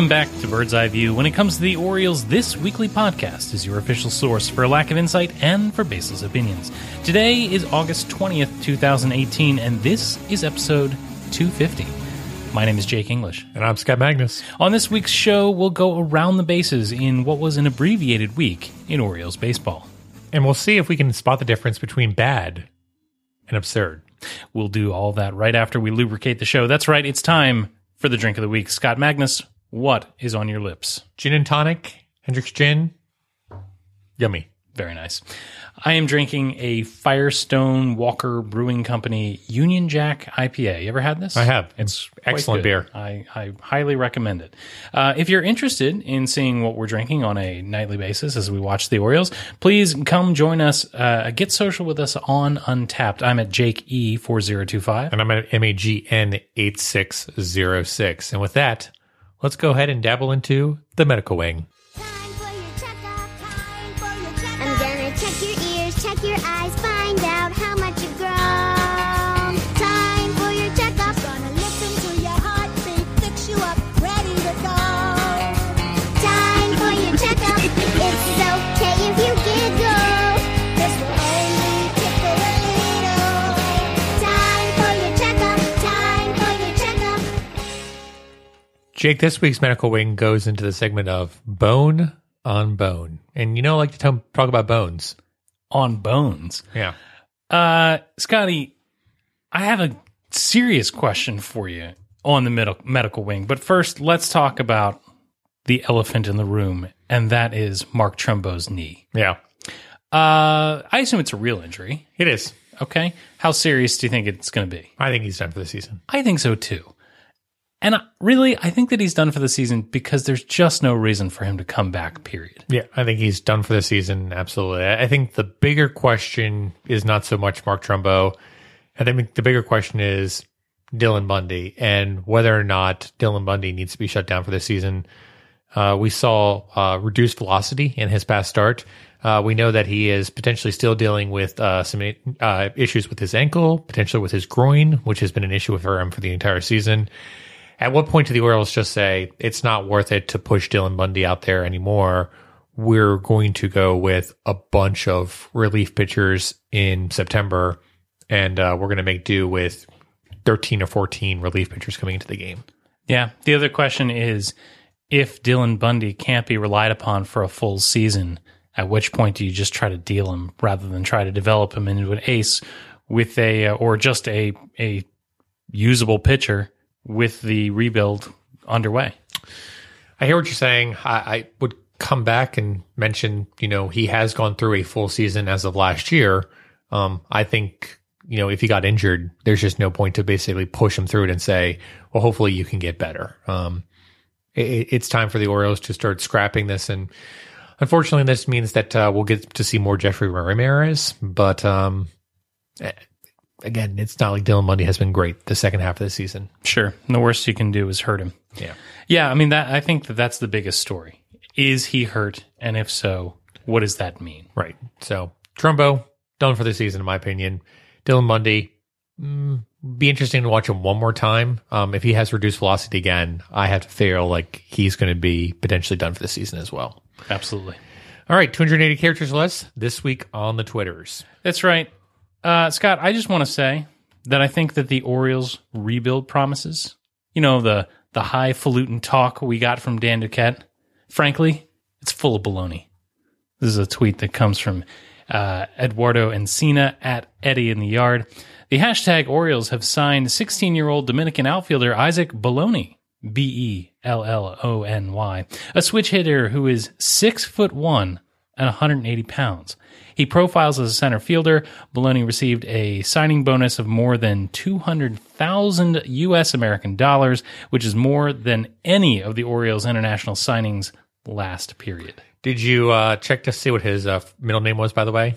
Welcome back to Bird's Eye View. When it comes to the Orioles, this weekly podcast is your official source for a lack of insight and for baseless opinions. Today is August 20th, 2018, and this is episode 250. My name is Jake English. And I'm Scott Magnus. On this week's show, we'll go around the bases in what was an abbreviated week in Orioles baseball. And we'll see if we can spot the difference between bad and absurd. We'll do all that right after we lubricate the show. That's right, it's time for the drink of the week. Scott Magnus, what is on your lips? Gin and tonic, Hendrick's gin. Yummy. Very nice. I am drinking a Firestone Walker Brewing Company Union Jack IPA. You ever had this? I have. It's excellent beer. I, I highly recommend it. Uh, if you're interested in seeing what we're drinking on a nightly basis as we watch the Orioles, please come join us. Uh, get social with us on Untappd. I'm at Jake E4025. And I'm at MAGN 8606. And with that, let's go ahead and dabble into the medical wing. Jake, this week's medical wing goes into the segment of bone on bone. And you know, I like to tell, talk about bones. On Bones. Yeah. Uh, Scotty, I have a serious question for you on the med- medical wing. But first, let's talk about the elephant in the room, and that is Mark Trumbo's knee. Yeah. Uh, I assume it's a real injury. It is. Okay. How serious do you think it's going to be? I think he's done for the season. I think so too. And really, I think that he's done for the season because there's just no reason for him to come back, period. Yeah, I think he's done for the season. Absolutely. I think the bigger question is not so much Mark Trumbo. And I think the bigger question is Dylan Bundy and whether or not Dylan Bundy needs to be shut down for the season. Uh, we saw uh, reduced velocity in his past start. Uh, we know that he is potentially still dealing with uh, some uh, issues with his ankle, potentially with his groin, which has been an issue for him for the entire season. At what point do the Orioles just say it's not worth it to push Dylan Bundy out there anymore? We're going to go with a bunch of relief pitchers in September, and uh, we're going to make do with 13 or 14 relief pitchers coming into the game. Yeah. The other question is if Dylan Bundy can't be relied upon for a full season, at which point do you just try to deal him rather than try to develop him into an ace with a, or just a, a usable pitcher with the rebuild underway? I hear what you're saying. I, I would come back and mention, you know, he has gone through a full season as of last year. Um, I think, you know, if he got injured, there's just no point to basically push him through it and say, well, hopefully you can get better. Um, it, it's time for the Orioles to start scrapping this. And unfortunately, this means that uh, we'll get to see more Jeffrey Ramirez. But um, eh, again, it's not like Dylan Bundy has been great the second half of the season. Sure. And the worst you can do is hurt him. Yeah. Yeah. I mean, that, I think that that's the biggest story. Is he hurt? And if so, what does that mean? Right. So Trumbo done for the season, in my opinion. Dylan Bundy, mm, be interesting to watch him one more time. Um, if he has reduced velocity again, I have to feel like he's going to be potentially done for the season as well. Absolutely. All right, 280 characters less this week on the Twitters. That's right. Uh, Scott, I just want to say that I think that the Orioles rebuild promises, you know, the, the highfalutin talk we got from Dan Duquette, frankly, it's full of baloney. This is a tweet that comes from uh, Eduardo Encina at Eddie in the Yard. The hashtag Orioles have signed 16 year old Dominican outfielder Isaac Bellony, B E L L O N Y, a switch hitter who is six foot one and 180 pounds. He profiles as a center fielder. Bellony received a signing bonus of more than 200,000 US American dollars, which is more than any of the Orioles international signings last period. Did you uh, check to see what his uh, middle name was, by the way?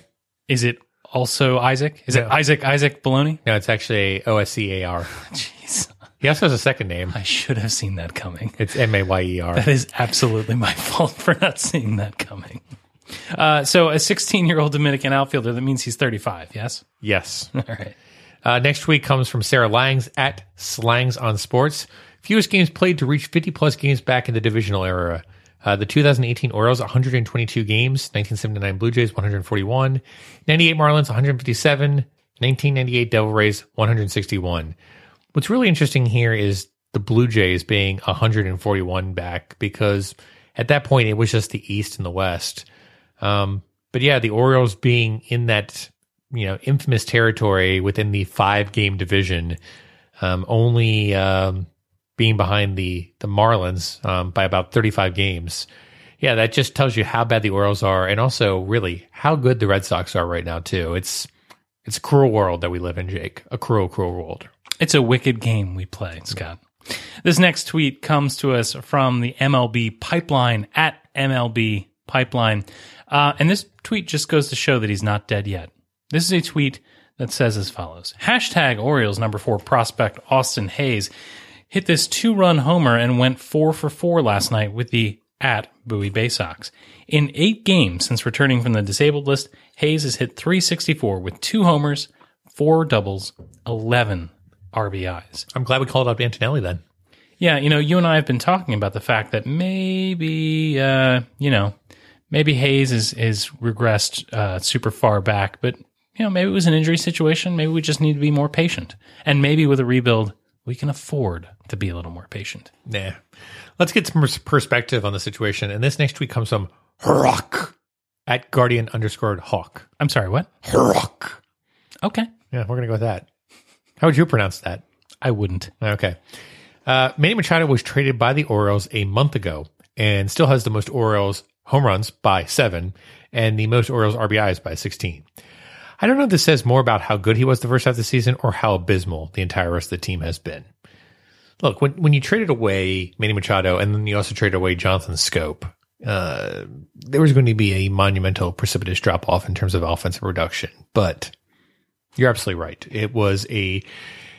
Is it also Isaac? Is it Isaac Isaac Bellony? No, it's actually OSCAR. Jeez. He also has a second name. I should have seen that coming. It's M A Y E R. That is absolutely my fault for not seeing that coming. Uh, so, a 16 year old Dominican outfielder, that means he's 35, yes? Yes. All right. Uh, next week comes from Sarah Langs at Slangs on Sports. Fewest games played to reach 50 plus games back in the divisional era. Uh, the 2018 Orioles, 122 games. 1979 Blue Jays, 141. 98 Marlins, 157. 1998 Devil Rays, 161. What's really interesting here is the Blue Jays being 141 back because at that point it was just the East and the West. Um, but yeah, the Orioles being in that you know infamous territory within the five game division, um, only um, being behind the the Marlins um, by about 35 games. Yeah, that just tells you how bad the Orioles are, and also really how good the Red Sox are right now too. It's it's a cruel world that we live in, Jake. A cruel, cruel world. It's a wicked game we play, Scott. This next tweet comes to us from the MLB Pipeline at MLB Pipeline. Uh, and this tweet just goes to show that he's not dead yet. This is a tweet that says as follows Hashtag Orioles number four prospect Austin Hays hit this two run homer and went four for four last night with the at Bowie Baysox. In eight games since returning from the disabled list, Hayes has hit 364 with two homers, four doubles, 11 RBIs. I'm glad we called up Antonelli then. Yeah, you know, you and I have been talking about the fact that maybe, uh, you know, maybe Hays is is regressed uh, super far back, but you know, maybe it was an injury situation. Maybe we just need to be more patient, and maybe with a rebuild, we can afford to be a little more patient. Nah. Let's get some perspective on the situation. And this next tweet comes from Rock at Guardian underscored Hawk. I'm sorry, what? Rock. Okay, Yeah, we're going to go with that. How would you pronounce that? I wouldn't. Okay. Uh, Manny Machado was traded by the Orioles a month ago and still has the most Orioles home runs by seven and the most Orioles RBIs by 16. I don't know if this says more about how good he was the first half of the season or how abysmal the entire rest of the team has been. Look, when, when you traded away Manny Machado and then you also traded away Jonathan Schoop, uh, there was going to be a monumental, precipitous drop off in terms of offensive production. But you're absolutely right. It was a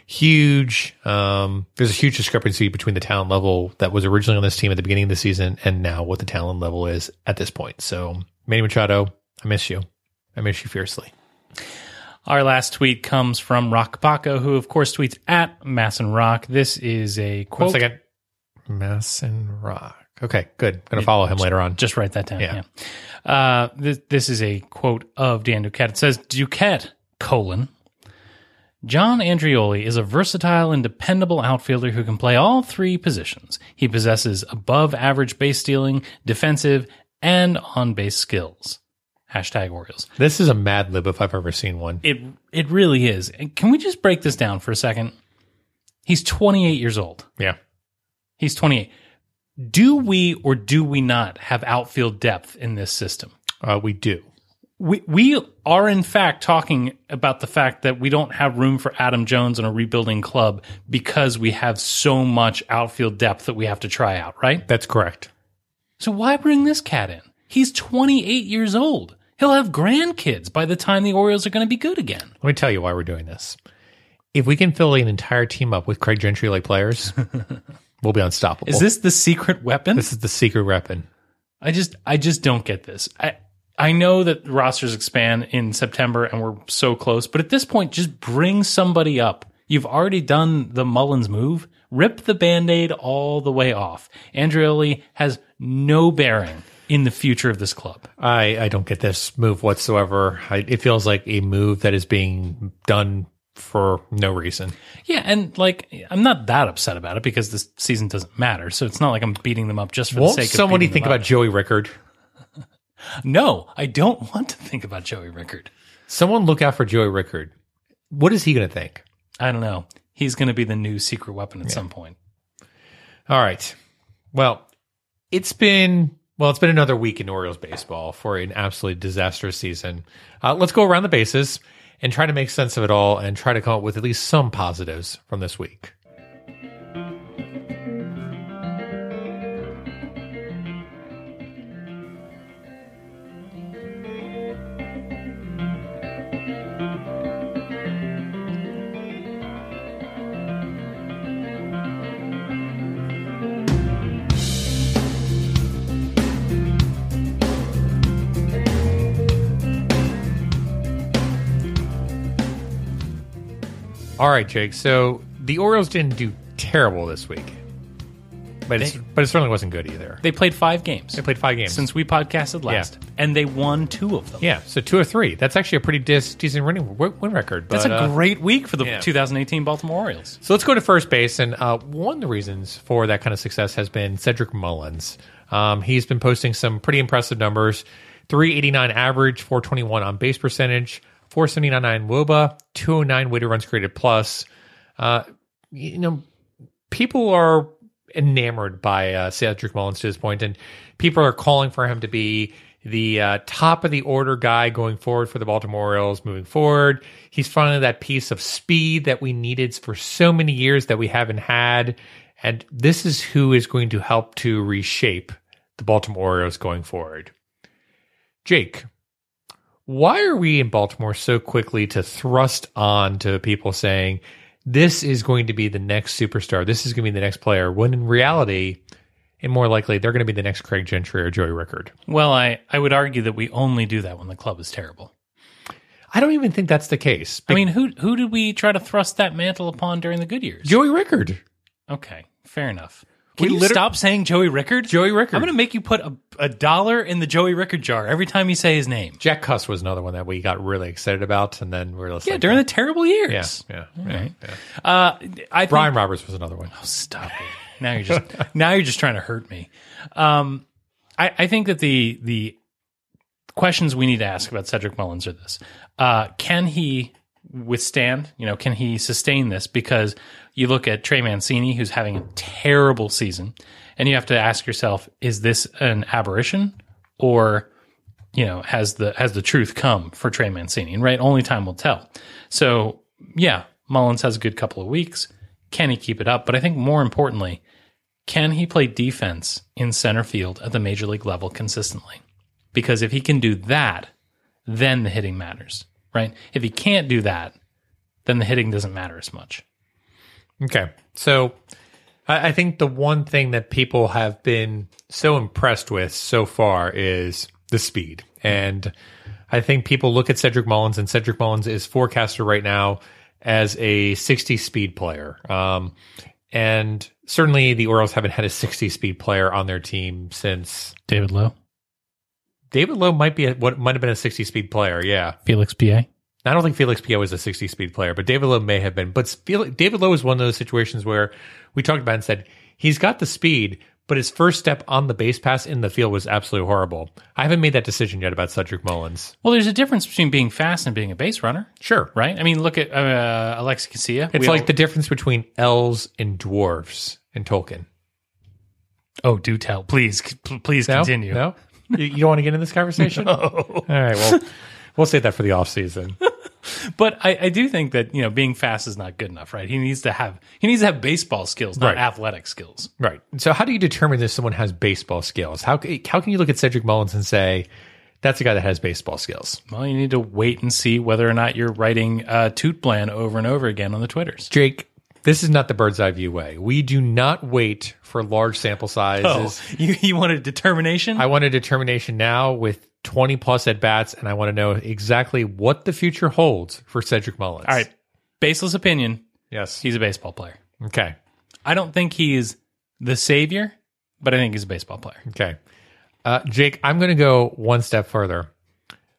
huge, um, there's a huge discrepancy between the talent level that was originally on this team at the beginning of the season and now what the talent level is at this point. So, Manny Machado, I miss you. I miss you fiercely. Our last tweet comes from Roch Kubatko, who of course tweets at Mass and Rock. This is a One quote. Mass and Rock. Okay, good. going to follow him later on. Just write that down. Yeah. Yeah. Uh, this, this is a quote of Dan Duquette. It says, Duquette, colon, John Andreoli is a versatile and dependable outfielder who can play all three positions. He possesses above average base stealing, defensive, and on base skills. Hashtag Orioles. This is a Mad Lib if I've ever seen one. It, it really is. Can we just break this down for a second? He's 28 years old. Yeah. He's 28. Do we or do we not have outfield depth in this system? Uh, we do. We we are in fact talking about the fact that we don't have room for Adam Jones in a rebuilding club because we have so much outfield depth that we have to try out, right? That's correct. So why bring this cat in? He's 28 years old. He'll have grandkids by the time the Orioles are going to be good again. Let me tell you why we're doing this. If we can fill an entire team up with Craig Gentry like players, we'll be unstoppable. Is this the secret weapon? This is the secret weapon. I just I just don't get this. I I know that rosters expand in September and we're so close, but at this point just bring somebody up. You've already done the Mullins move. Rip the band-aid all the way off. Andreoli has no bearing in the future of this club. I, I don't get this move whatsoever. I, it feels like a move that is being done for no reason. Yeah, and like I'm not that upset about it because this season doesn't matter. So it's not like I'm beating them up just for Won't the sake of somebody think about. Joey Rickard? No, I don't want to think about Joey Rickard. Someone look out for Joey Rickard. What is he going to think? I don't know. He's going to be the new secret weapon at some point. All right. Well, it's been well, it's been another week in Orioles baseball for an absolutely disastrous season. Uh, let's go around the bases and try to make sense of it all and try to come up with at least some positives from this week. All right, Jake. So the Orioles didn't do terrible this week, but it's, They- but it certainly wasn't good either. They played five games They played five games since we podcasted last, and they won two of them. Yeah, so two or three. That's actually a pretty dis- decent winning win win record. That's but, a uh, great week for the yeah. 2018 Baltimore Orioles. So let's go to first base, and uh, one of the reasons for that kind of success has been Cedric Mullins. Um, he's been posting some pretty impressive numbers: three eighty nine average, four twenty one on base percentage, four seventy nine WOBA, two hundred nine weighted runs created plus. Uh, you know, people are enamored by uh, Cedric Mullins to this point, and people are calling for him to be the uh, top of the order guy going forward for the Baltimore Orioles moving forward. He's finally that piece of speed that we needed for so many years that we haven't had. And this is who is going to help to reshape the Baltimore Orioles going forward. Jake, why are we in Baltimore so quickly to thrust on to people saying this is going to be the next superstar, this is going to be the next player, when in reality, and more likely, they're going to be the next Craig Gentry or Joey Rickard? Well, I, I would argue that we only do that when the club is terrible. I don't even think that's the case. I mean, who who did we try to thrust that mantle upon during the good years? Joey Rickard. Okay, fair enough. Can We you liter- stop saying Joey Rickard? Joey Rickard. I'm going to make you put a, a dollar in the Joey Rickard jar every time you say his name. Jack Cust was another one that we got really excited about, and then we are just Yeah, like, during the terrible years. yeah, yeah, yeah, right. yeah. Uh, I think, Brian Roberts was another one. Oh, stop it. Now you're just now you're just trying to hurt me. Um, I, I think that the the questions we need to ask about Cedric Mullins are this: uh, Can he withstand? You know, can he sustain this? Because you look at Trey Mancini, who's having a terrible season, and you have to ask yourself: Is this an aberration, or you know, has the has the truth come for Trey Mancini? Right, only time will tell. So yeah, Mullins has a good couple of weeks. Can he keep it up? But I think more importantly, can he play defense in center field at the major league level consistently? Because if he can do that, then the hitting matters, right? If he can't do that, then the hitting doesn't matter as much. Okay. So I, I think the one thing that people have been so impressed with so far is the speed. And I think people look at Cedric Mullins, and Cedric Mullins is forecasted right now as a 60 speed player. Um, and certainly the Orioles haven't had a 60 speed player on their team since David Lough, David Lough might be a, what might have been a 60 speed player. Yeah. Felix Pie. I don't think Felix Pie was a 60 speed player, but David Lough may have been. But Fel- David Lough is one of those situations where we talked about and said he's got the speed, but his first step on the base pass in the field was absolutely horrible. I haven't made that decision yet about Cedric Mullins. Well, there's a difference between being fast and being a base runner, Sure. right? I mean, look at uh, Alexi Casilla. It's We like all- the difference between elves and dwarves in Tolkien. oh, do tell, please, please No? continue. No? you, you don't want to get in this conversation? All right. Well, we'll save that for the off season. But I, I do think that you know being fast is not good enough, right? He needs to have he needs to have baseball skills, not Right. athletic skills. Right. So, how do you determine if someone has baseball skills? How how can you look at Cedric Mullins and say that's a guy that has baseball skills? Well, you need to wait and see whether or not you're writing uh, Toot Plan over and over again on the Twitters. Jake, this is not the bird's eye view way. We do not wait for large sample sizes. Oh, you you wanted determination? I want a determination now with 20 plus at bats, and I want to know exactly what the future holds for Cedric Mullins. All right, baseless opinion. Yes. He's a baseball player. Okay. I don't think he's the savior, but I think he's a baseball player. Okay. Uh, Jake, I'm going to go one step further.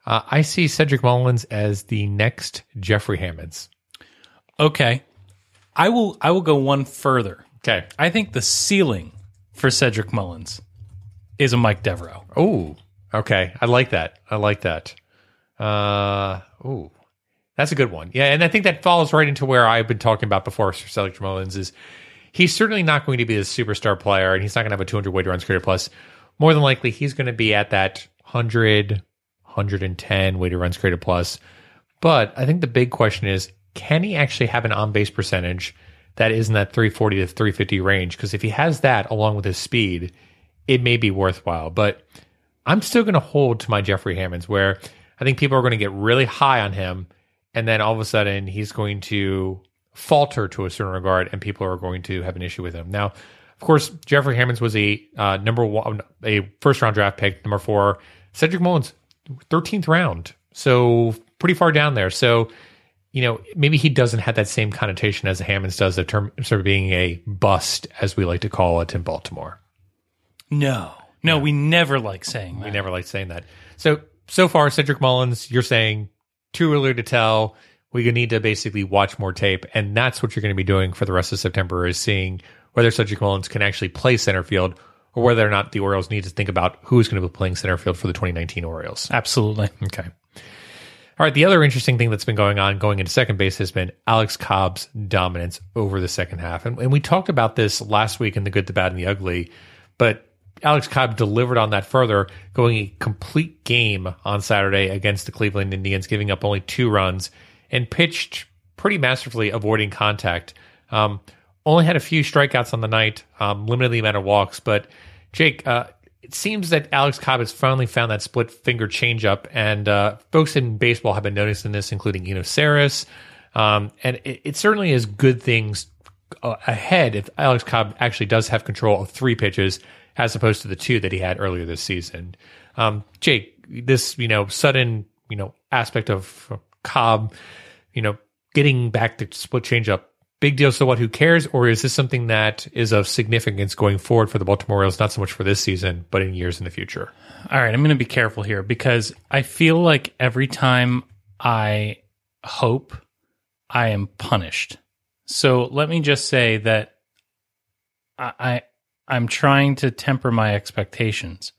Uh, I see Cedric Mullins as the next Jeffrey Hammonds. Okay, I will I will go one further. Okay. I think the ceiling for Cedric Mullins is a Mike Devereaux. Oh, okay. I like that. I like that. Uh, oh, that's a good one. Yeah, and I think that falls right into where I've been talking about before. For Cedric Mullins is he's certainly not going to be a superstar player, and he's not going to have a 200 weighted runs created plus. More than likely, he's going to be at that 100, 110 weighted runs created plus. But I think the big question is, can he actually have an on base percentage that is in that 340 to 350 range? Because if he has that along with his speed, it may be worthwhile. But I'm still going to hold to my Jeffrey Hammonds, where I think people are going to get really high on him, and then all of a sudden he's going to falter to a certain regard, and people are going to have an issue with him. Now, of course, Jeffrey Hammonds was a uh, number one, a first round draft pick, number four. Cedric Mullins, 13th round, so pretty far down there. So you know, maybe he doesn't have that same connotation as Hammonds does of term sort of being a bust, as we like to call it in Baltimore. No, no, we never like saying that. We never like saying that. So so far, Cedric Mullins, you're saying too early to tell. We need to basically watch more tape, and that's what you're going to be doing for the rest of September is seeing whether Cedric Mullins can actually play center field, or whether or not the Orioles need to think about who's going to be playing center field for the 2019 Orioles. Absolutely. Okay. All right. The other interesting thing that's been going on going into second base has been Alex Cobb's dominance over the second half. And, and we talked about this last week in the good, the bad, and the ugly, but Alex Cobb delivered on that further, going a complete game on Saturday against the Cleveland Indians, giving up only two runs and pitched pretty masterfully, avoiding contact. Um, only had a few strikeouts on the night, um, limited the amount of walks. But Jake, uh, it seems that Alex Cobb has finally found that split finger changeup, and uh, folks in baseball have been noticing this, including Eno Sarris. Um, and it, it certainly is good things uh, ahead if Alex Cobb actually does have control of three pitches as opposed to the two that he had earlier this season. Um, Jake, this you know sudden you know aspect of Cobb, you know getting back the split changeup, big deal. So what? Who cares? Or is this something that is of significance going forward for the Baltimore Orioles? Not so much for this season, but in years in the future. All right, I'm going to be careful here because I feel like every time I hope, I am punished. So let me just say that I, I I'm trying to temper my expectations.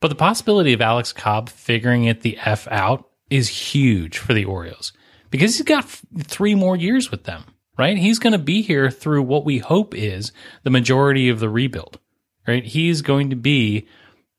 But the possibility of Alex Cobb figuring it the F out is huge for the Orioles because he's got three more years with them, right? He's going to be here through what we hope is the majority of the rebuild, right? He's going to be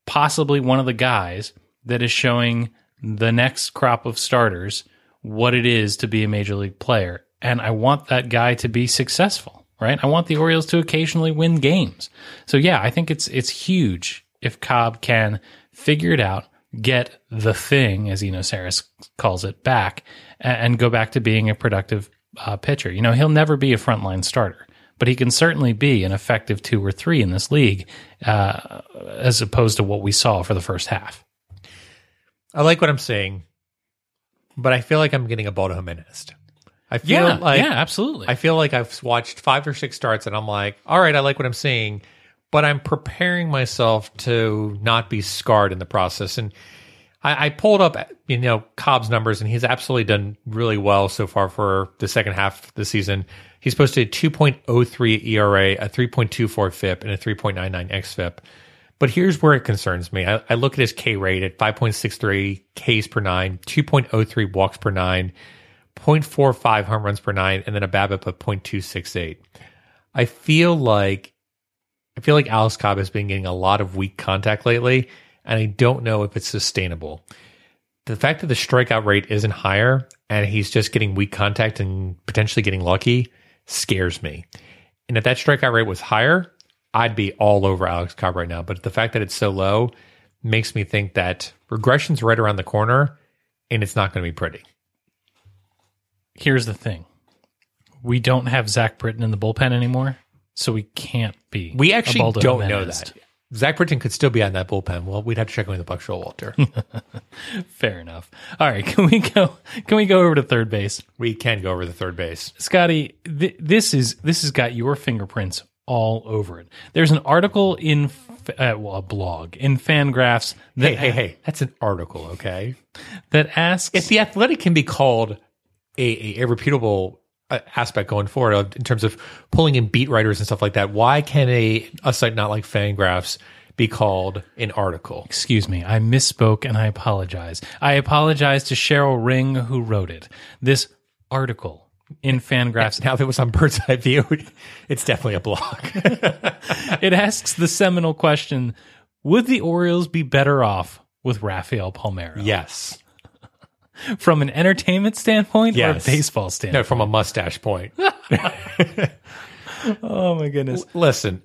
possibly one of the guys that is showing the next crop of starters what it is to be a major league player. And I want that guy to be successful, right? I want the Orioles to occasionally win games. So yeah, I think it's it's huge if Cobb can figure it out, get the thing, as Eno Sarris calls it, back, a- and go back to being a productive uh, pitcher. You know, he'll never be a frontline starter, but he can certainly be an effective two or three in this league, uh, as opposed to what we saw for the first half. I like what I'm saying, but I feel like I'm getting a Baldo Jimenez. I feel Yeah, like yeah, absolutely. I feel like I've watched five or six starts and I'm like, all right, I like what I'm seeing, but I'm preparing myself to not be scarred in the process. And I, I pulled up, you know, Cobb's numbers and he's absolutely done really well so far for the second half of the season. He's posted a 2.03 ERA, a 3.24 FIP, and a 3.99 XFIP. But here's where it concerns me. I, I look at his K rate at 5.63 Ks per nine, 2.03 walks per nine, 0.45 home runs per nine, and then a BABIP of 0.268. I feel like I feel like Alex Cobb has been getting a lot of weak contact lately, and I don't know if it's sustainable. The fact that the strikeout rate isn't higher and he's just getting weak contact and potentially getting lucky scares me. And if that strikeout rate was higher, I'd be all over Alex Cobb right now. But the fact that it's so low makes me think that regression's right around the corner and it's not going to be pretty. Here's the thing: we don't have Zach Britton in the bullpen anymore, so we can't be. We actually don't know that. Zach Britton could still be on that bullpen. Well, we'd have to check in with the Buck Walter. Fair enough. All right, can we go? Can we go over to third base, we can go over the third base. Scotty? Th- this is this has got your fingerprints all over it. There's an article in uh, well, a blog in Fangraphs that Hey, hey, hey! That's an article, okay? that asks If the Athletic can be called a, a, a reputable Uh, aspect going forward in terms of pulling in beat writers and stuff like that, why can a a site not like Fangraphs be called an article? Excuse me, I misspoke and I apologize. I apologize to Sheryl Ring who wrote it. This article in Fangraphs Now, if it was on Bird's Eye View, it's definitely a blog. it asks the seminal question: Would the Orioles be better off with Rafael Palmeiro? yes. From an entertainment standpoint or a baseball standpoint? No, from a mustache point. oh my goodness. listen,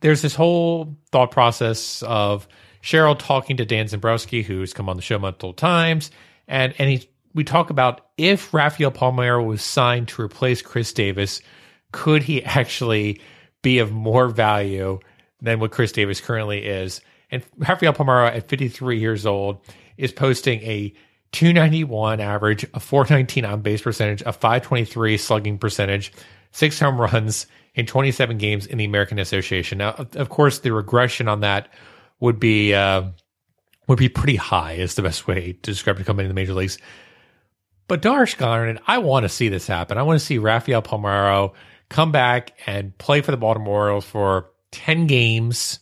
there's this whole thought process of Sheryl talking to Dan Szymborski, who's come on the show multiple times, and and he we talk about if Rafael Palmeiro was signed to replace Chris Davis, could he actually be of more value than what Chris Davis currently is? And Rafael Palmeiro at 53 years old is posting a 291 average, a 419 on base percentage, a 523 slugging percentage, six home runs in 27 games in the American Association. Now, of course, the regression on that would be uh, would be pretty high. Is the best way to describe it coming in the major leagues. But Darsh Garland, I want to see this happen. I want to see Rafael Palmeiro come back and play for the Baltimore Orioles for 10 games.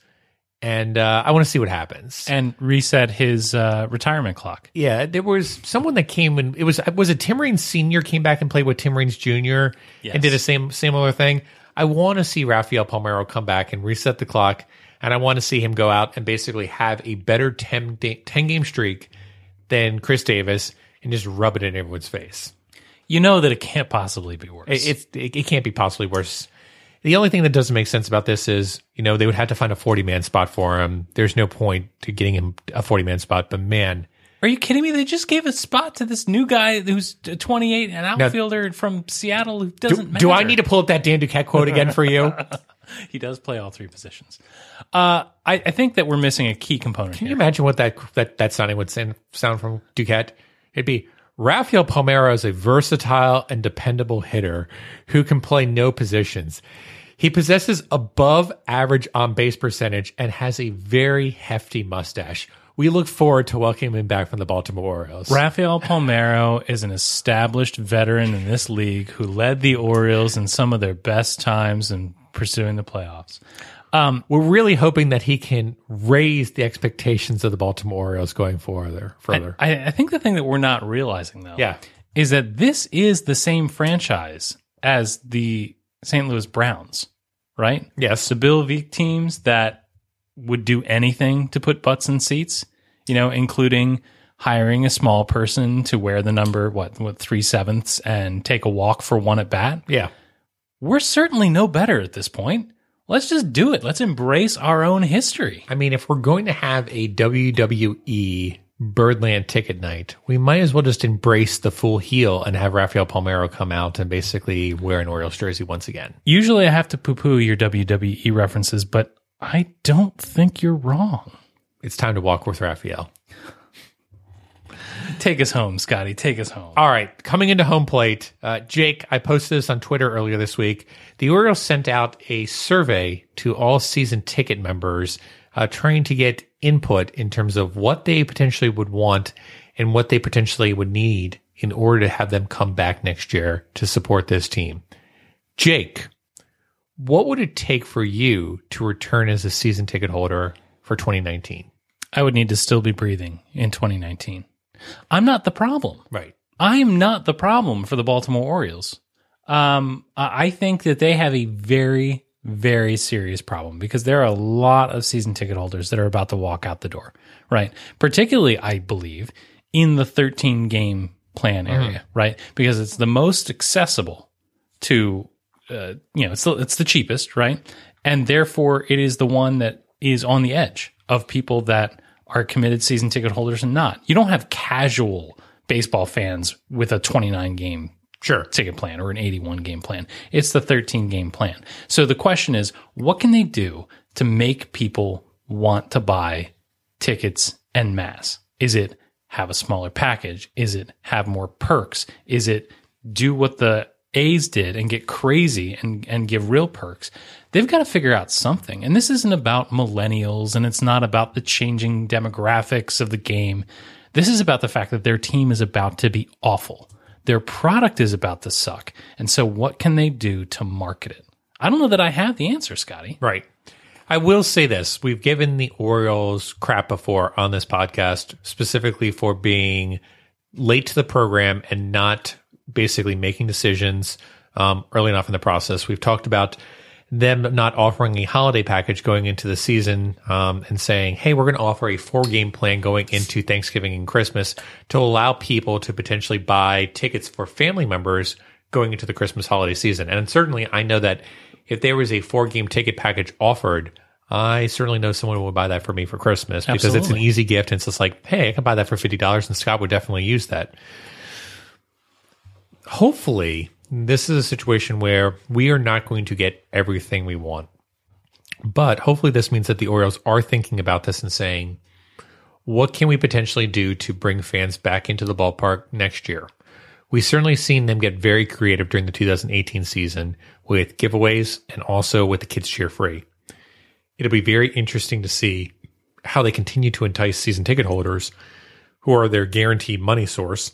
And uh, I want to see what happens. and reset his uh, retirement clock. Yeah, there was someone that came and it was was it Tim Raines Senior came back and played with Tim Raines Junior Yes. and did a same similar thing. I want to see Rafael Palmeiro come back and reset the clock, and I want to see him go out and basically have a better 10, da- 10 game streak than Chris Davis and just rub it in everyone's face. You know that it can't possibly be worse. It, it's it, it can't be possibly worse. The only thing that doesn't make sense about this is, you know, they would have to find a 40 man spot for him. There's no point to getting him a 40 man spot, but man, Are you kidding me? They just gave a spot to this new guy who's 28, an outfielder from Seattle who doesn't matter. do I need to pull up that Dan Duquette quote again for you? He does play all three positions. Uh, I, I think that we're missing a key component Can here. you imagine what that that that sounding would sound from Duquette? It'd be Rafael Palmeiro is a versatile and dependable hitter who can play no positions. He possesses above average on base percentage and has a very hefty mustache. We look forward to welcoming him back from the Baltimore Orioles. Rafael Palmeiro is an established veteran in this league who led the Orioles in some of their best times in pursuing the playoffs. Um, we're really hoping that he can raise the expectations of the Baltimore Orioles going further. Further, I, I think the thing that we're not realizing though, Yeah. is that this is the same franchise as the St. Louis Browns, right? yes, The Bill Veeck teams that would do anything to put butts in seats, you know, including hiring a small person to wear the number what what three sevenths and take a walk for one at bat. yeah. We're certainly no better at this point. Let's just do it. Let's embrace our own history. I mean, if we're going to have a WWE Birdland ticket night, we might as well just embrace the full heel and have Rafael Palmeiro come out and basically wear an Orioles jersey once again. Usually I have to poo poo your WWE references, but I don't think you're wrong. It's time to walk with Rafael. Take us home, Scotty. Take us home. All right, coming into home plate, uh, Jake, I posted this on Twitter earlier this week. The Orioles sent out a survey to all season ticket members, uh, trying to get input in terms of what they potentially would want and what they potentially would need in order to have them come back next year to support this team. Jake, what would it take for you to return as a season ticket holder for 2019? I would need to still be breathing in 2019. I'm not the problem. Right. I am not the problem for the Baltimore Orioles. Um, I think that they have a very, very serious problem because there are a lot of season ticket holders that are about to walk out the door, right? Particularly, I believe, in the 13 game plan area, right? Because it's the most accessible to, uh, you know, it's the, it's the cheapest, right? And therefore, it is the one that is on the edge of people that are committed season ticket holders and not. You don't have casual baseball fans with a 29 game Sure. ticket plan or an 81 game plan. It's the 13 game plan. So the question is, what can they do to make people want to buy tickets en masse? Is it have a smaller package? Is it have more perks? Is it do what the A's did and get crazy and, and give real perks? They've got to figure out something. And this isn't about millennials and it's not about the changing demographics of the game. This is about the fact that their team is about to be awful. Their product is about to suck. And so, what can they do to market it? I don't know that I have the answer, Scotty. Right. I will say this. We've given the Orioles crap before on this podcast, specifically for being late to the program and not basically making decisions um, early enough in the process. We've talked about them not offering a holiday package going into the season um, and saying, hey, we're going to offer a four game plan going into Thanksgiving and Christmas to allow people to potentially buy tickets for family members going into the Christmas holiday season. And certainly, I know that if there was a four game ticket package offered, I certainly know someone would buy that for me for Christmas because it's an easy gift. And it's just like, hey, I can buy that for $50 and Scott would definitely use that. Hopefully, this is a situation where we are not going to get everything we want. But hopefully, this means that the Orioles are thinking about this and saying, what can we potentially do to bring fans back into the ballpark next year? We've certainly seen them get very creative during the 2018 season with giveaways and also with the kids cheer free. It'll be very interesting to see how they continue to entice season ticket holders who are their guaranteed money source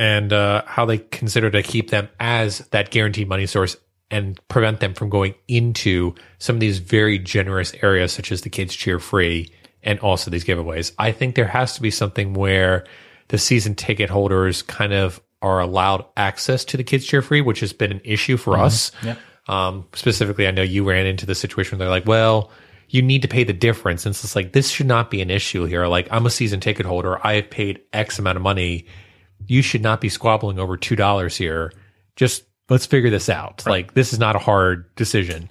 and uh, how they consider to keep them as that guaranteed money source and prevent them from going into some of these very generous areas such as the kids cheer free and also these giveaways. I think there has to be something where the season ticket holders kind of are allowed access to the kids cheer free, which has been an issue for us. Yep. Um, specifically, I know you ran into the situation where they're like, well, you need to pay the difference. And it's just like, this should not be an issue here. Like, I'm a season ticket holder. I have paid X amount of money. You should not be squabbling over $2 here. Just let's figure this out. Like, this is not a hard decision.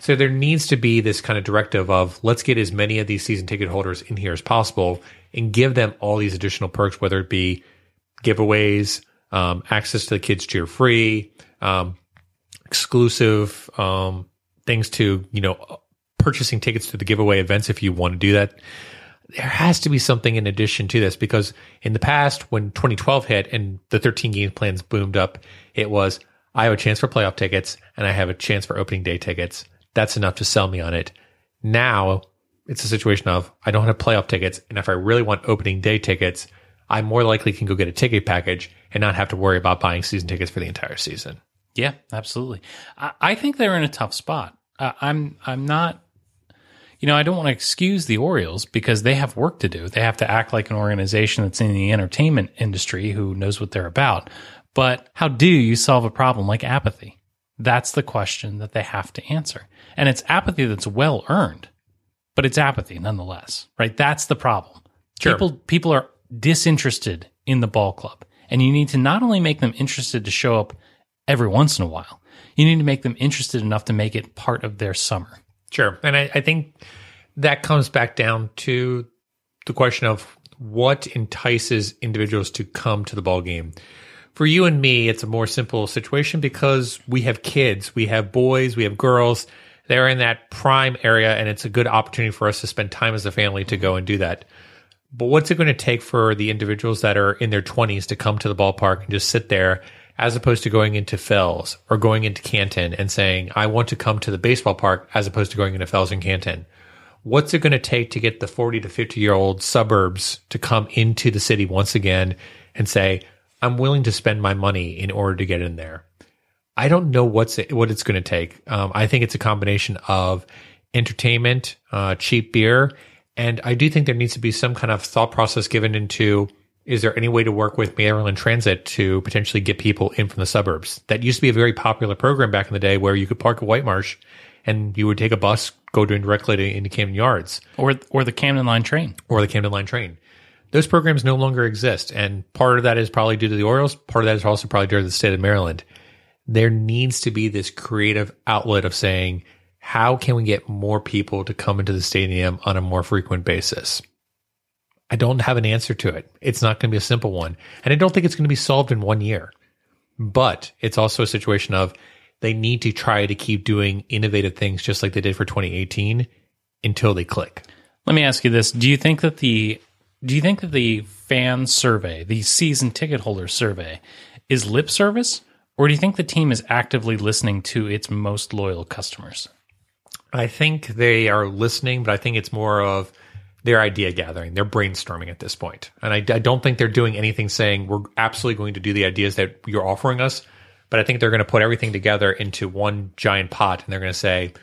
So there needs to be this kind of directive of let's get as many of these season ticket holders in here as possible and give them all these additional perks, whether it be giveaways, um, access to the kids cheer free, um, exclusive um, things to you know purchasing tickets to the giveaway events if you want to do that. There has to be something in addition to this because in the past, when 2012 hit and the 13 game plans boomed up, it was I have a chance for playoff tickets and I have a chance for opening day tickets. That's enough to sell me on it. Now it's a situation of I don't have playoff tickets, and if I really want opening day tickets, I more likely can go get a ticket package and not have to worry about buying season tickets for the entire season. Yeah, absolutely. I, I think they're in a tough spot. Uh, I'm I'm not. You know, I don't want to excuse the Orioles because they have work to do. They have to act like an organization that's in the entertainment industry who knows what they're about. But how do you solve a problem like apathy? That's the question that they have to answer. And it's apathy that's well earned, but it's apathy nonetheless, right? That's the problem. Sure. People people are disinterested in the ball club. And you need to not only make them interested to show up every once in a while, you need to make them interested enough to make it part of their summer. Sure. And I, I think that comes back down to the question of what entices individuals to come to the ball game. For you and me, it's a more simple situation because we have kids, we have boys, we have girls. They're in that prime area, and it's a good opportunity for us to spend time as a family to go and do that. But what's it going to take for the individuals that are in their 20s to come to the ballpark and just sit there as opposed to going into Fells or going into Canton and saying, I want to come to the baseball park as opposed to going into Fells and Canton? What's it going to take to get the 40 to 50 year old suburbs to come into the city once again and say, I'm willing to spend my money in order to get in there? I don't know what's it, what it's going to take. Um, I think it's a combination of entertainment, uh, cheap beer, and I do think there needs to be some kind of thought process given into is there any way to work with Maryland Transit to potentially get people in from the suburbs? That used to be a very popular program back in the day where you could park at White Marsh and you would take a bus, go directly to, into Camden Yards Or or the Camden Line train. or the Camden Line train. Those programs no longer exist. And part of that is probably due to the Orioles. Part of that is also probably due to the state of Maryland. There needs to be this creative outlet of saying, how can we get more people to come into the stadium on a more frequent basis? I don't have an answer to it. It's not going to be a simple one. And I don't think it's going to be solved in one year. But it's also a situation of they need to try to keep doing innovative things just like they did for 2018 until they click. Let me ask you this: Do you think that the do you think that the fan survey, the season ticket holder survey, is lip service, or do you think the team is actively listening to its most loyal customers? I think they are listening, but I think it's more of their idea gathering. They're brainstorming at this point. And I, I don't think they're doing anything saying we're absolutely going to do the ideas that you're offering us. But I think they're going to put everything together into one giant pot and they're going to say,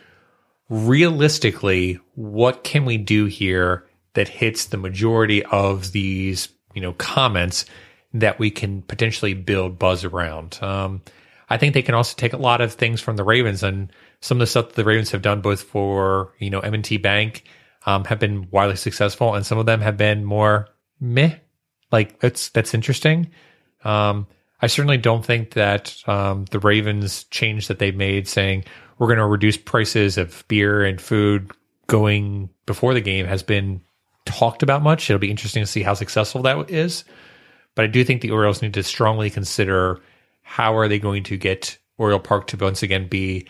realistically, what can we do here that hits the majority of these, you know, comments that we can potentially build buzz around? Um, I think they can also take a lot of things from the Ravens and some of the stuff that the Ravens have done both for, you know, M&T Bank um, have been widely successful and some of them have been more meh. Like that's, that's interesting. Um, I certainly don't think that um, the Ravens change that they've made saying we're going to reduce prices of beer and food going before the game has been talked about much. It'll be interesting to see how successful that is. But I do think the Orioles need to strongly consider how are they going to get Oriole Park to once again be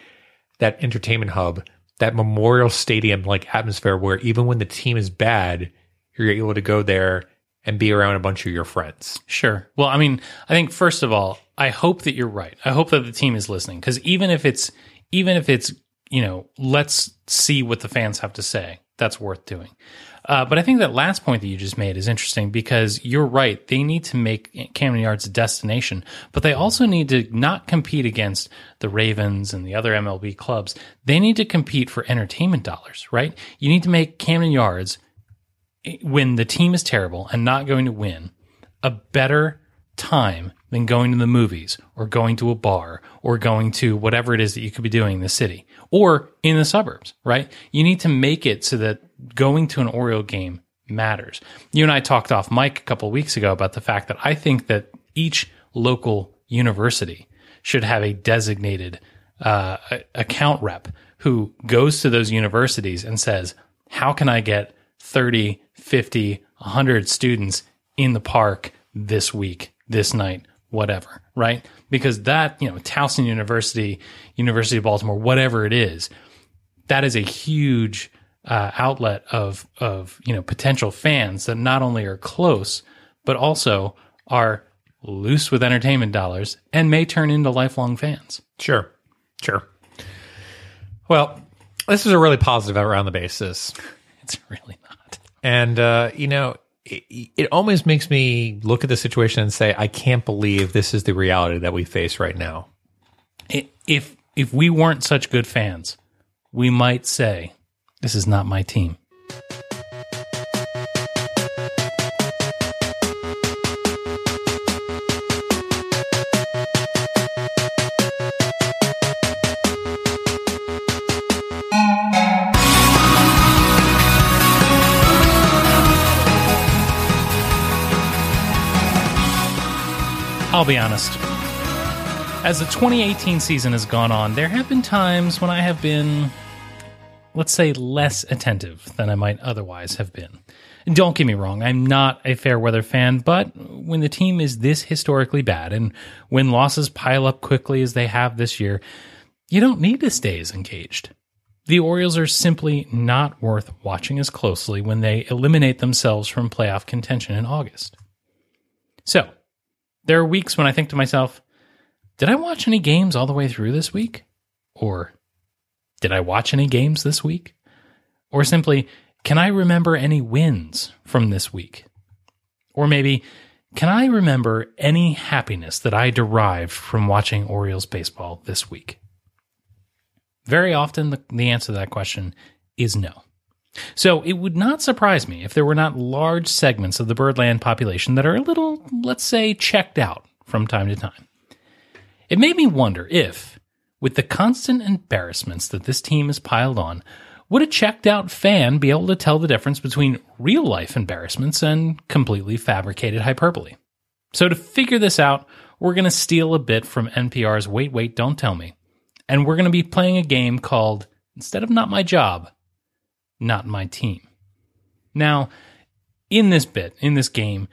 that entertainment hub, that memorial stadium like atmosphere where even when the team is bad, you're able to go there and be around a bunch of your friends. Sure. Well, I mean, I think first of all, I hope that you're right. I hope that the team is listening because even if it's even if it's you know, let's see what the fans have to say. That's worth doing. Uh, but I think that last point that you just made is interesting because you're right. They need to make Camden Yards a destination, but they also need to not compete against the Ravens and the other MLB clubs. They need to compete for entertainment dollars, right? You need to make Camden Yards when the team is terrible and not going to win a better time than going to the movies or going to a bar or going to whatever it is that you could be doing in the city or in the suburbs, right? You need to make it so that going to an Oriole game matters. You and I talked off mic a couple weeks ago about the fact that I think that each local university should have a designated uh, account rep who goes to those universities and says, How can I get 30, 50, 100 students in the park this week, this night, whatever, right? Because that, you know, Towson University, University of Baltimore, whatever it is, that is a huge uh, outlet of of you know potential fans that not only are close but also are loose with entertainment dollars and may turn into lifelong fans. Sure. Sure. Well, this is a really positive around the basis. It's really not. And, uh, you know, it, it almost makes me look at the situation and say, I can't believe this is the reality that we face right now. If if we weren't such good fans, we might say, "This is not my team." I'll be honest. As the 2018 season has gone on, there have been times when I have been, let's say, less attentive than I might otherwise have been. Don't get me wrong, I'm not a fair weather fan, but when the team is this historically bad and when losses pile up quickly as they have this year, you don't need to stay as engaged. The Orioles are simply not worth watching as closely when they eliminate themselves from playoff contention in August. So, there are weeks when I think to myself, did I watch any games all the way through this week? Or did I watch any games this week? Or simply, can I remember any wins from this week? Or maybe, can I remember any happiness that I derived from watching Orioles baseball this week? Very often, the, the answer to that question is no. So it would not surprise me if there were not large segments of the birdland population that are a little, let's say, checked out from time to time. It made me wonder if, with the constant embarrassments that this team has piled on, would a checked out fan be able to tell the difference between real life embarrassments and completely fabricated hyperbole? So to figure this out, we're going to steal a bit from NPR's Wait, Wait, Don't Tell Me. And we're going to be playing a game called, instead of Not My Job, Not My Team. Now, in this bit, in this game,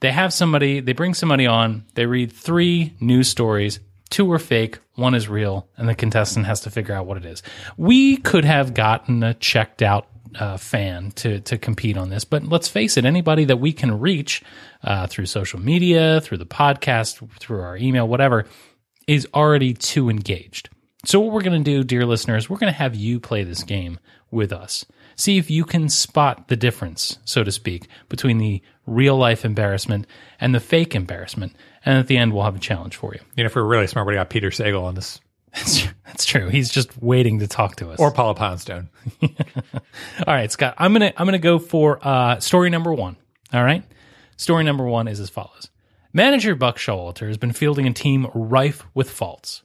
they have somebody, they bring somebody on, they read three news stories. Two are fake, one is real, and the contestant has to figure out what it is. We could have gotten a checked out uh, fan to to compete on this, but let's face it, anybody that we can reach uh, through social media, through the podcast, through our email, whatever, is already too engaged. So, what we're going to do, dear listeners, we're going to have you play this game with us. See if you can spot the difference, so to speak, between the real life embarrassment and the fake embarrassment. And at the end, we'll have a challenge for you. You know, if we're really smart, we got Peter Sagal on this, That's, that's true. He's just waiting to talk to us. or Paula Poundstone. All right, Scott. I'm gonna I'm gonna go for uh, story number one. All right, story number one is as follows: Manager Buck Showalter has been fielding a team rife with faults.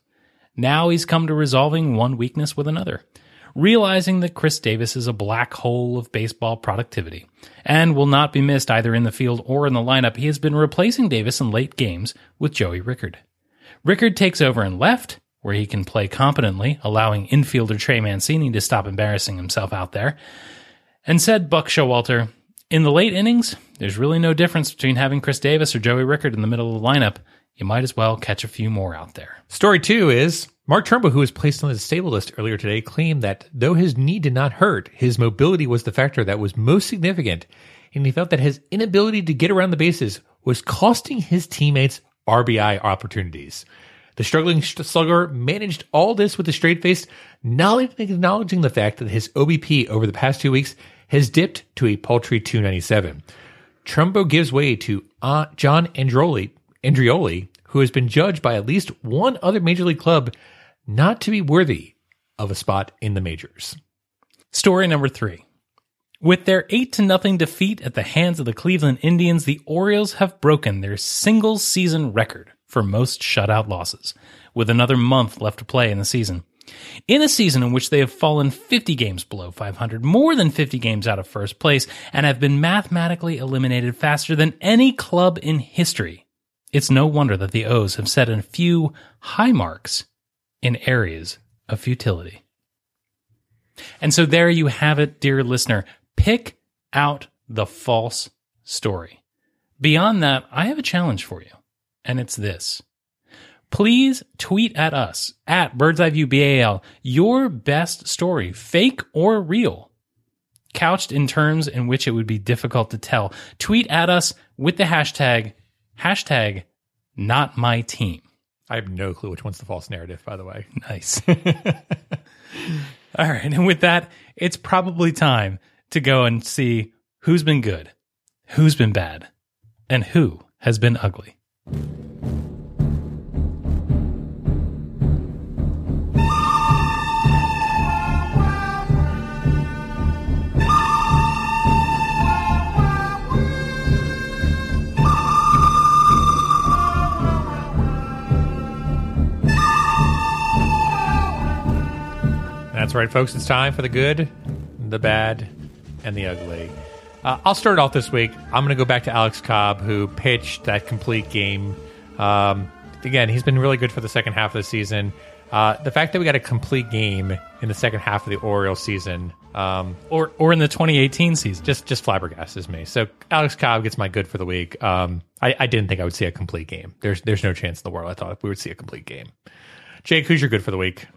Now he's come to resolving one weakness with another, realizing that Chris Davis is a black hole of baseball productivity and will not be missed either in the field or in the lineup. He has been replacing Davis in late games with Joey Rickard. Rickard takes over in left, where he can play competently, allowing infielder Trey Mancini to stop embarrassing himself out there. And said Buck Showalter, in the late innings, there's really no difference between having Chris Davis or Joey Rickard in the middle of the lineup. You might as well catch a few more out there. Story two is Mark Trumbo, who was placed on the disabled list earlier today, claimed that though his knee did not hurt, his mobility was the factor that was most significant and he felt that his inability to get around the bases was costing his teammates RBI opportunities. The struggling slugger managed all this with a straight face, not even acknowledging the fact that his OBP over the past two weeks has dipped to a paltry 297. Trumbo gives way to uh, John Andreoli, Andreoli, who has been judged by at least one other major league club not to be worthy of a spot in the majors. Story number three. With their 8 to nothing defeat at the hands of the Cleveland Indians, the Orioles have broken their single season record for most shutout losses, with another month left to play in the season. In a season in which they have fallen 50 games below 500, more than 50 games out of first place, and have been mathematically eliminated faster than any club in history, it's no wonder that the O's have set a few high marks in areas of futility. And so there you have it, dear listener. Pick out the false story. Beyond that, I have a challenge for you, and it's this. Please tweet at us at Bird's Eye View BAL your best story, fake or real, couched in terms in which it would be difficult to tell. Tweet at us with the hashtag, hashtag not my team. I have no clue which one's the false narrative, by the way. Nice. All right. And with that, it's probably time to go and see who's been good, who's been bad, and who has been ugly. That's right, folks. It's time for the good, the bad, and the ugly. Uh, I'll start off this week. I'm going to go back to Alex Cobb, who pitched that complete game. Um, again, he's been really good for the second half of the season. Uh, the fact that we got a complete game in the second half of the Orioles season um, Or, or in the 2018 season. just just flabbergastes me. So Alex Cobb gets my good for the week. Um, I, I didn't think I would see a complete game. There's there's no chance in the world I thought we would see a complete game. Jake, who's your good for the week?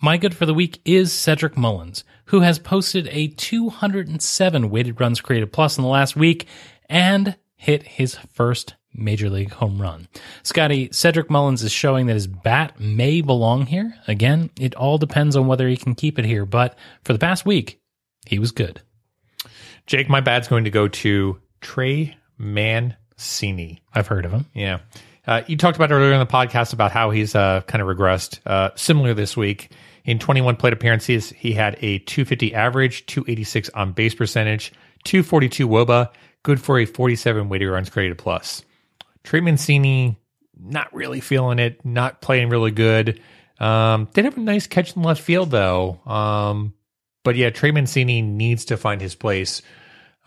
My good for the week is Cedric Mullins, who has posted a 207 weighted runs created plus in the last week and hit his first major league home run. Scotty, Cedric Mullins is showing that his bat may belong here. Again, it all depends on whether he can keep it here, but for the past week, he was good. Jake, my bad's going to go to Trey Mancini. I've heard of him. Yeah. Uh, you talked about earlier in the podcast about how he's uh, kind of regressed. Uh, similar this week. In 21 plate appearances, he had a 250 average, 286 on base percentage, 242 wOBA, good for a 47 weighted runs created plus. Trey Mancini, not really feeling it, not playing really good. Um, did have a nice catch in left field though. Um, but yeah, Trey Mancini needs to find his place.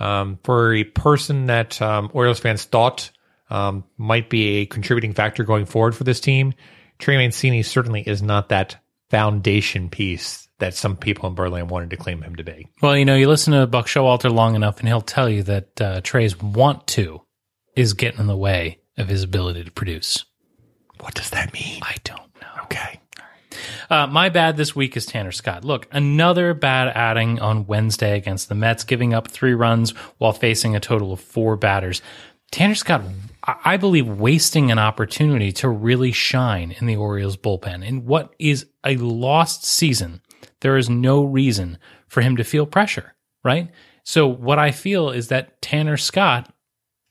Um, for a person that um, Orioles fans thought um, might be a contributing factor going forward for this team, Trey Mancini certainly is not that foundation piece that some people in Birdland wanted to claim him to be. Well, you know, you listen to Buck Showalter long enough, and he'll tell you that uh, Trey's want to is getting in the way of his ability to produce. What does that mean? I don't know. Okay. Uh, my bad this week is Tanner Scott. Look, another bad outing on Wednesday against the Mets, giving up three runs while facing a total of four batters. Tanner Scott, I believe, wasting an opportunity to really shine in the Orioles bullpen. In what is a lost season, there is no reason for him to feel pressure, right? So, what I feel is that Tanner Scott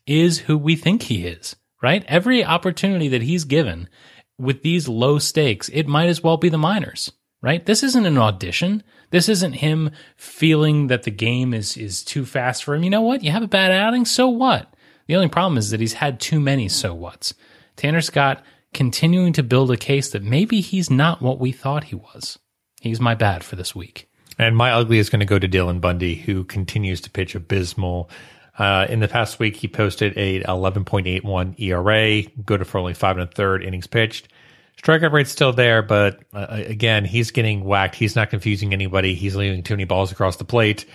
is who we think he is, right? Every opportunity that he's given with these low stakes, it might as well be the minors, right? This isn't an audition. This isn't him feeling that the game is is too fast for him. You know what? You have a bad outing, so what? The only problem is that he's had too many so whats. Tanner Scott continuing to build a case that maybe he's not what we thought he was. He's my bad for this week. And my ugly is going to go to Dylan Bundy, who continues to pitch abysmal. Uh, in the past week, he posted a 11.81 ERA, good for only five and a third innings pitched. Strikeout rate's still there, but uh, again, he's getting whacked. He's not confusing anybody. He's leaving too many balls across the plate.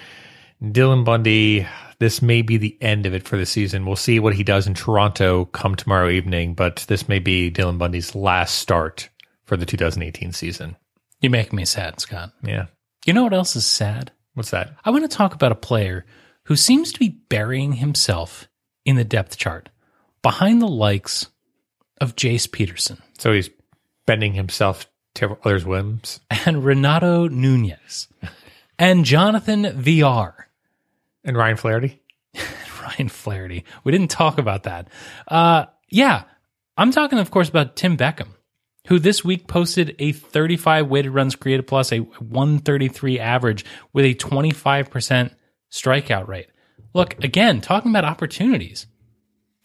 Dylan Bundy, this may be the end of it for the season. We'll see what he does in Toronto come tomorrow evening, but this may be Dylan Bundy's last start for the 2018 season. You make me sad, Scott. Yeah. You know what else is sad? What's that? I want to talk about a player who seems to be burying himself in the depth chart behind the likes of Jace Peterson So he's bending himself to others' whims. and Renato Nunez and Jonathan Villar. And Ryan Flaherty? Ryan Flaherty. We didn't talk about that. Uh, yeah, I'm talking, of course, about Tim Beckham, who this week posted a 35 weighted runs created plus a 133 average with a 25% strikeout rate. Look, again, talking about opportunities.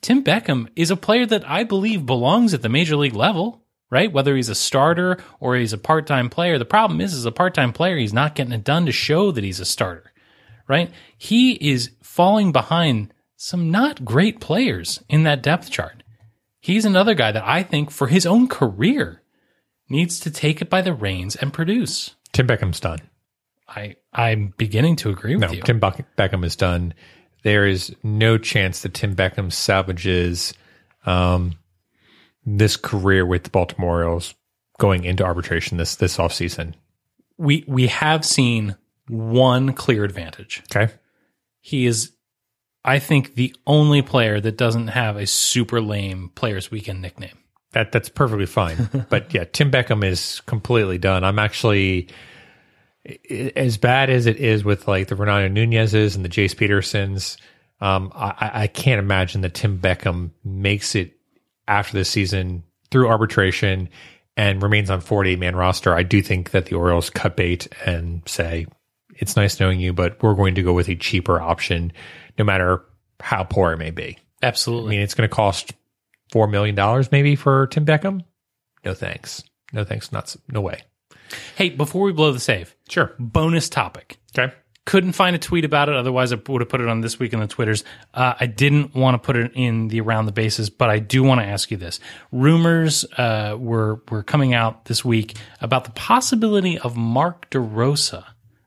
Tim Beckham is a player that I believe belongs at the major league level, right? Whether he's a starter or he's a part time player. The problem is, as a part time player, he's not getting it done to show that he's a starter, right? He is falling behind some not great players in that depth chart. He's another guy that I think for his own career needs to take it by the reins and produce. Tim Beckham's done. I, I'm beginning to agree with No, you. Tim Beck- Beckham is done. There is no chance that Tim Beckham salvages um, this career with the Baltimore Orioles going into arbitration this this offseason. we we have seen one clear advantage. Okay. He is, I think, the only player that doesn't have a super lame Players Weekend nickname. That that's perfectly fine. but yeah, Tim Beckham is completely done. I'm actually as bad as it is with like the Renato Nunez's and the Jace Petersons. Um, I, I- I can't imagine that Tim Beckham makes it after this season through arbitration and remains on 48 man roster. I do think that the Orioles cut bait and say it's nice knowing you, but we're going to go with a cheaper option, no matter how poor it may be. Absolutely. I mean, it's going to cost four million dollars maybe for Tim Beckham. No thanks. No thanks. Not no way. hey, before we blow the save, Sure. bonus topic. Okay. Couldn't find a tweet about it. Otherwise, I would have put it on this week in the Twitters. Uh, I didn't want to put it in the around the bases, but I do want to ask you this: rumors uh, were were coming out this week about the possibility of Mark DeRosa,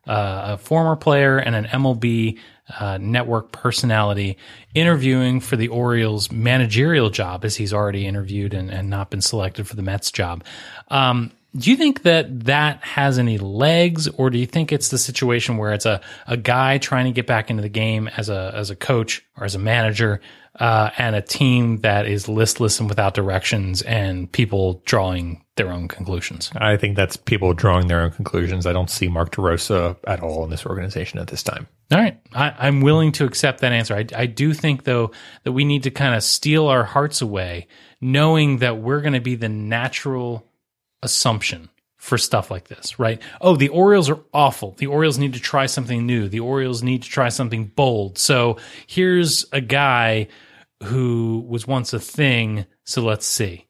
uh, a former player and an MLB uh, network personality, interviewing for the Orioles managerial job, as he's already interviewed and, and not been selected for the Mets job. Um, do you think that that has any legs, or do you think it's the situation where it's a, a guy trying to get back into the game as a as a coach or as a manager, uh, and a team that is listless and without directions, and people drawing their own conclusions? I think that's people drawing their own conclusions. I don't see Mark DeRosa at all in this organization at this time. All right, I, I'm willing to accept that answer. I, I do think though that we need to kind of steal our hearts away, knowing that we're going to be the natural assumption for stuff like this, right? Oh, the Orioles are awful. The Orioles need to try something new. The Orioles need to try something bold. So here's a guy who was once a thing. So let's see.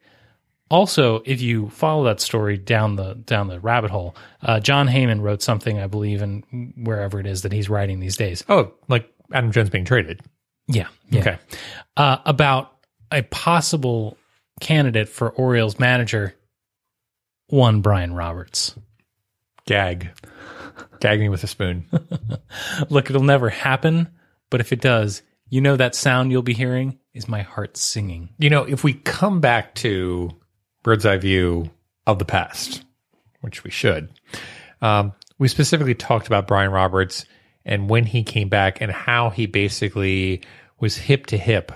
Also, if you follow that story down the down the rabbit hole, uh, Jon Heyman wrote something, I believe, in wherever it is that he's writing these days. Oh, like Adam Jones being traded. Yeah, yeah. Okay. Uh, about a possible candidate for Orioles manager, one Brian Roberts. Gag. Gag me with a spoon. Look, it'll never happen, but if it does, you know that sound you'll be hearing is my heart singing. you know, if we come back to bird's eye view of the past, which we should, um, we specifically talked about Brian Roberts and when he came back and how he basically was hip to hip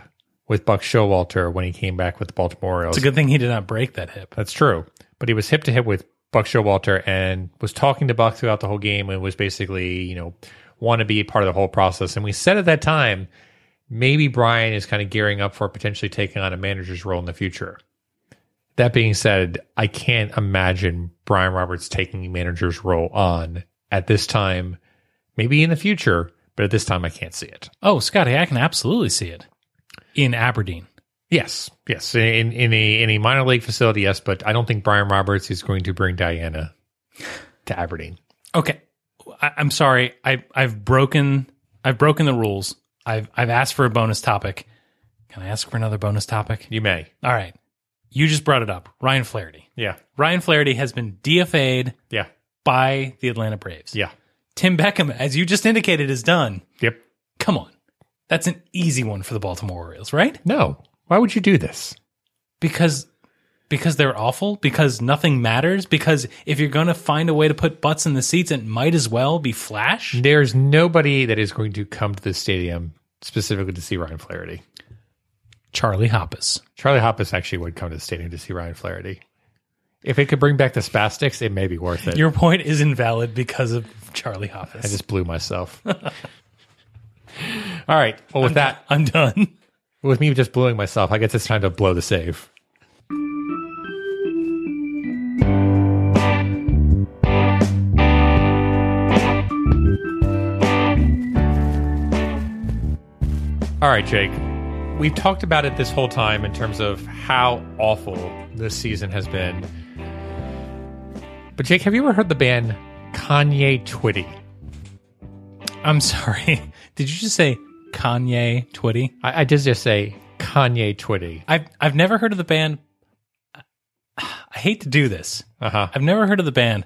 with Buck Showalter when he came back with the Baltimore Orioles. It's a good thing he did not break that hip. That's true. But he was hip to hip with Buck Showalter and was talking to Buck throughout the whole game and was basically, you know, want to be part of the whole process. And we said at that time, maybe Brian is kind of gearing up for potentially taking on a manager's role in the future. That being said, I can't imagine Brian Roberts taking a manager's role on at this time, maybe in the future, but at this time I can't see it. Oh, Scotty, I can absolutely see it in Aberdeen. Yes, yes, in in a in a minor league facility, yes, but I don't think Brian Roberts is going to bring Diana to Aberdeen. Okay, I, I'm sorry. I I've broken I've broken the rules. I've I've asked for a bonus topic. Can I ask for another bonus topic? You may, All right. You just brought it up. Ryan Flaherty. yeah, Ryan Flaherty has been DFA'd yeah, by the Atlanta Braves. yeah, Tim Beckham, as you just indicated, is done. yep. Come on. That's an easy one for the Baltimore Orioles, right? No, why would you do this? Because Because they're awful? Because nothing matters? Because if you're going to find a way to put butts in the seats, it might as well be Flash? There's nobody that is going to come to the stadium specifically to see Ryan Flaherty. Charlie Hoppus. Charlie Hoppus actually would come to the stadium to see Ryan Flaherty. If it could bring back the spastics, it may be worth it. Your point is invalid because of Charlie Hoppus. I just blew myself. All right. Well, with that, I'm done. with me just blowing myself, I guess it's time to blow the save. All right, Jake. We've talked about it this whole time in terms of how awful this season has been. But Jake, have you ever heard the band Kanye Twitty? I'm sorry. Did you just say Kanye Twitty? I, I did just say Kanye Twitty. I've I've never heard of the band. I hate to do this. Uh huh. I've never heard of the band,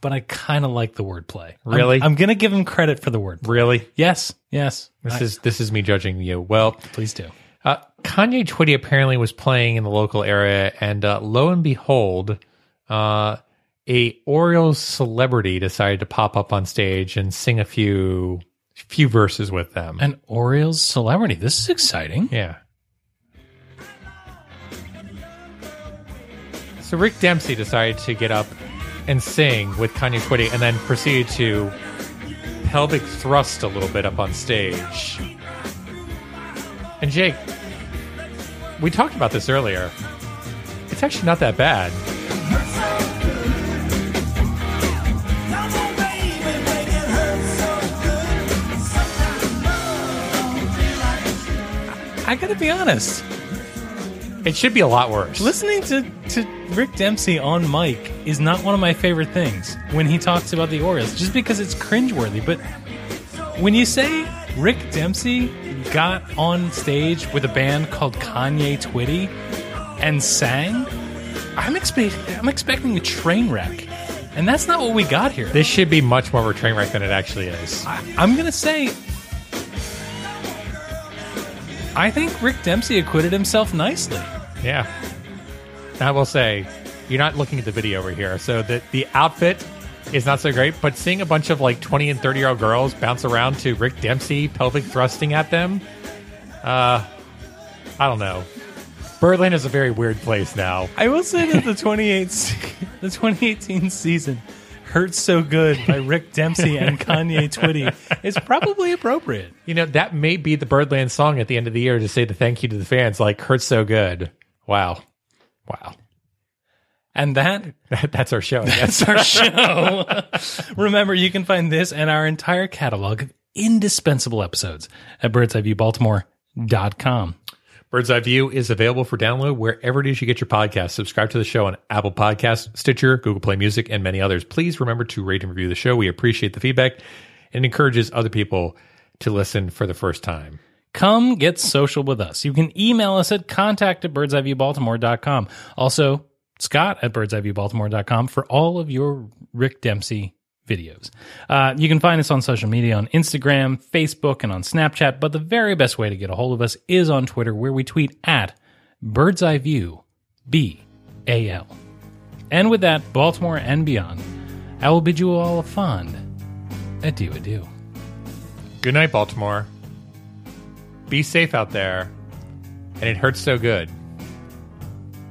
but I kind of like the wordplay. I'm- Really? I'm, gonna give him credit for the word. Really? Yes, yes. This I- is this is me judging you. Well, please do. uh, Kanye Twitty apparently was playing in the local area, and uh, lo and behold, uh, a Orioles celebrity decided to pop up on stage and sing a few few verses with them. An Orioles celebrity. This is exciting. yeah. So Rick Dempsey decided to get up and sing with Kanye Twitty, and then proceeded to pelvic thrust a little bit up on stage. And Jake, we talked about this earlier. It's actually not that bad. I gotta be honest. It should be a lot worse. Listening to, to Rick Dempsey on mic is not one of my favorite things when he talks about the Orioles, just because it's cringeworthy. But when you say Rick Dempsey got on stage with a band called Kanye Twitty and sang, I'm, expect- I'm expecting a train wreck. And that's not what we got here. This should be much more of a train wreck than it actually is. I'm going to say. I think Rick Dempsey acquitted himself nicely. Yeah. I will say, you're not looking at the video over here. So the the outfit is not so great, but seeing a bunch of like 20 and 30 year old girls bounce around to Rick Dempsey pelvic thrusting at them, uh, I don't know. Birdland is a very weird place now. I will say that the 28 the 2018 season hurts so good by Rick Dempsey and Kanye Twitty is probably appropriate. You know, that may be the Birdland song at the end of the year to say the thank you to the fans, like, hurts so good. Wow. Wow. And that That's our show. That's our show. Remember, you can find this and our entire catalog of indispensable episodes at birdseyeviewbaltimore.com. Bird's Eye View is available for download wherever it is you get your podcasts. Subscribe to the show on Apple Podcasts, Stitcher, Google Play Music, and many others. Please remember to rate and review the show. We appreciate the feedback and encourages other people to listen for the first time. Come get social with us. You can email us at contact at birdseyeviewbaltimore.com. Also, Scott at birdseyeviewbaltimore.com for all of your Rick Dempsey videos. Uh, you can find us on social media on Instagram, Facebook, and on Snapchat, but the very best way to get a hold of us is on Twitter, where we tweet at Bird's Eye View, B A L. And with that, Baltimore and beyond, I will bid you all a fond adieu adieu. Good night, Baltimore. Be safe out there. And it hurts so good.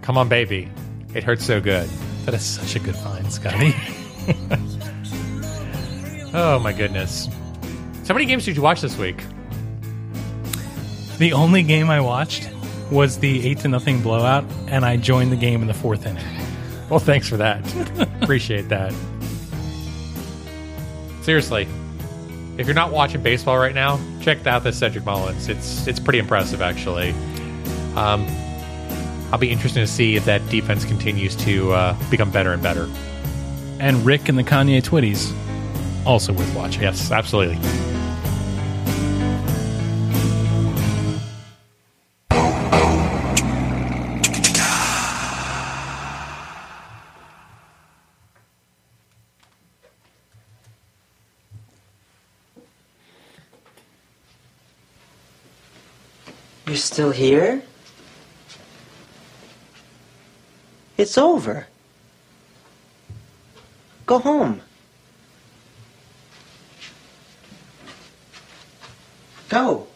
Come on, baby. It hurts so good. That is such a good find, Scotty. Oh, my goodness. So many games did you watch this week? The only game I watched was the eight to nothing blowout, and I joined the game in the fourth inning. Well, thanks for that. Appreciate that. Seriously, if you're not watching baseball right now, check out this Cedric Mullins. It's it's pretty impressive, actually. Um, I'll be interested to see if that defense continues to uh, become better and better. And Rick and the Kanye Twitties, also worth watching. Yes, absolutely. You're still here? It's over. Go home. Go.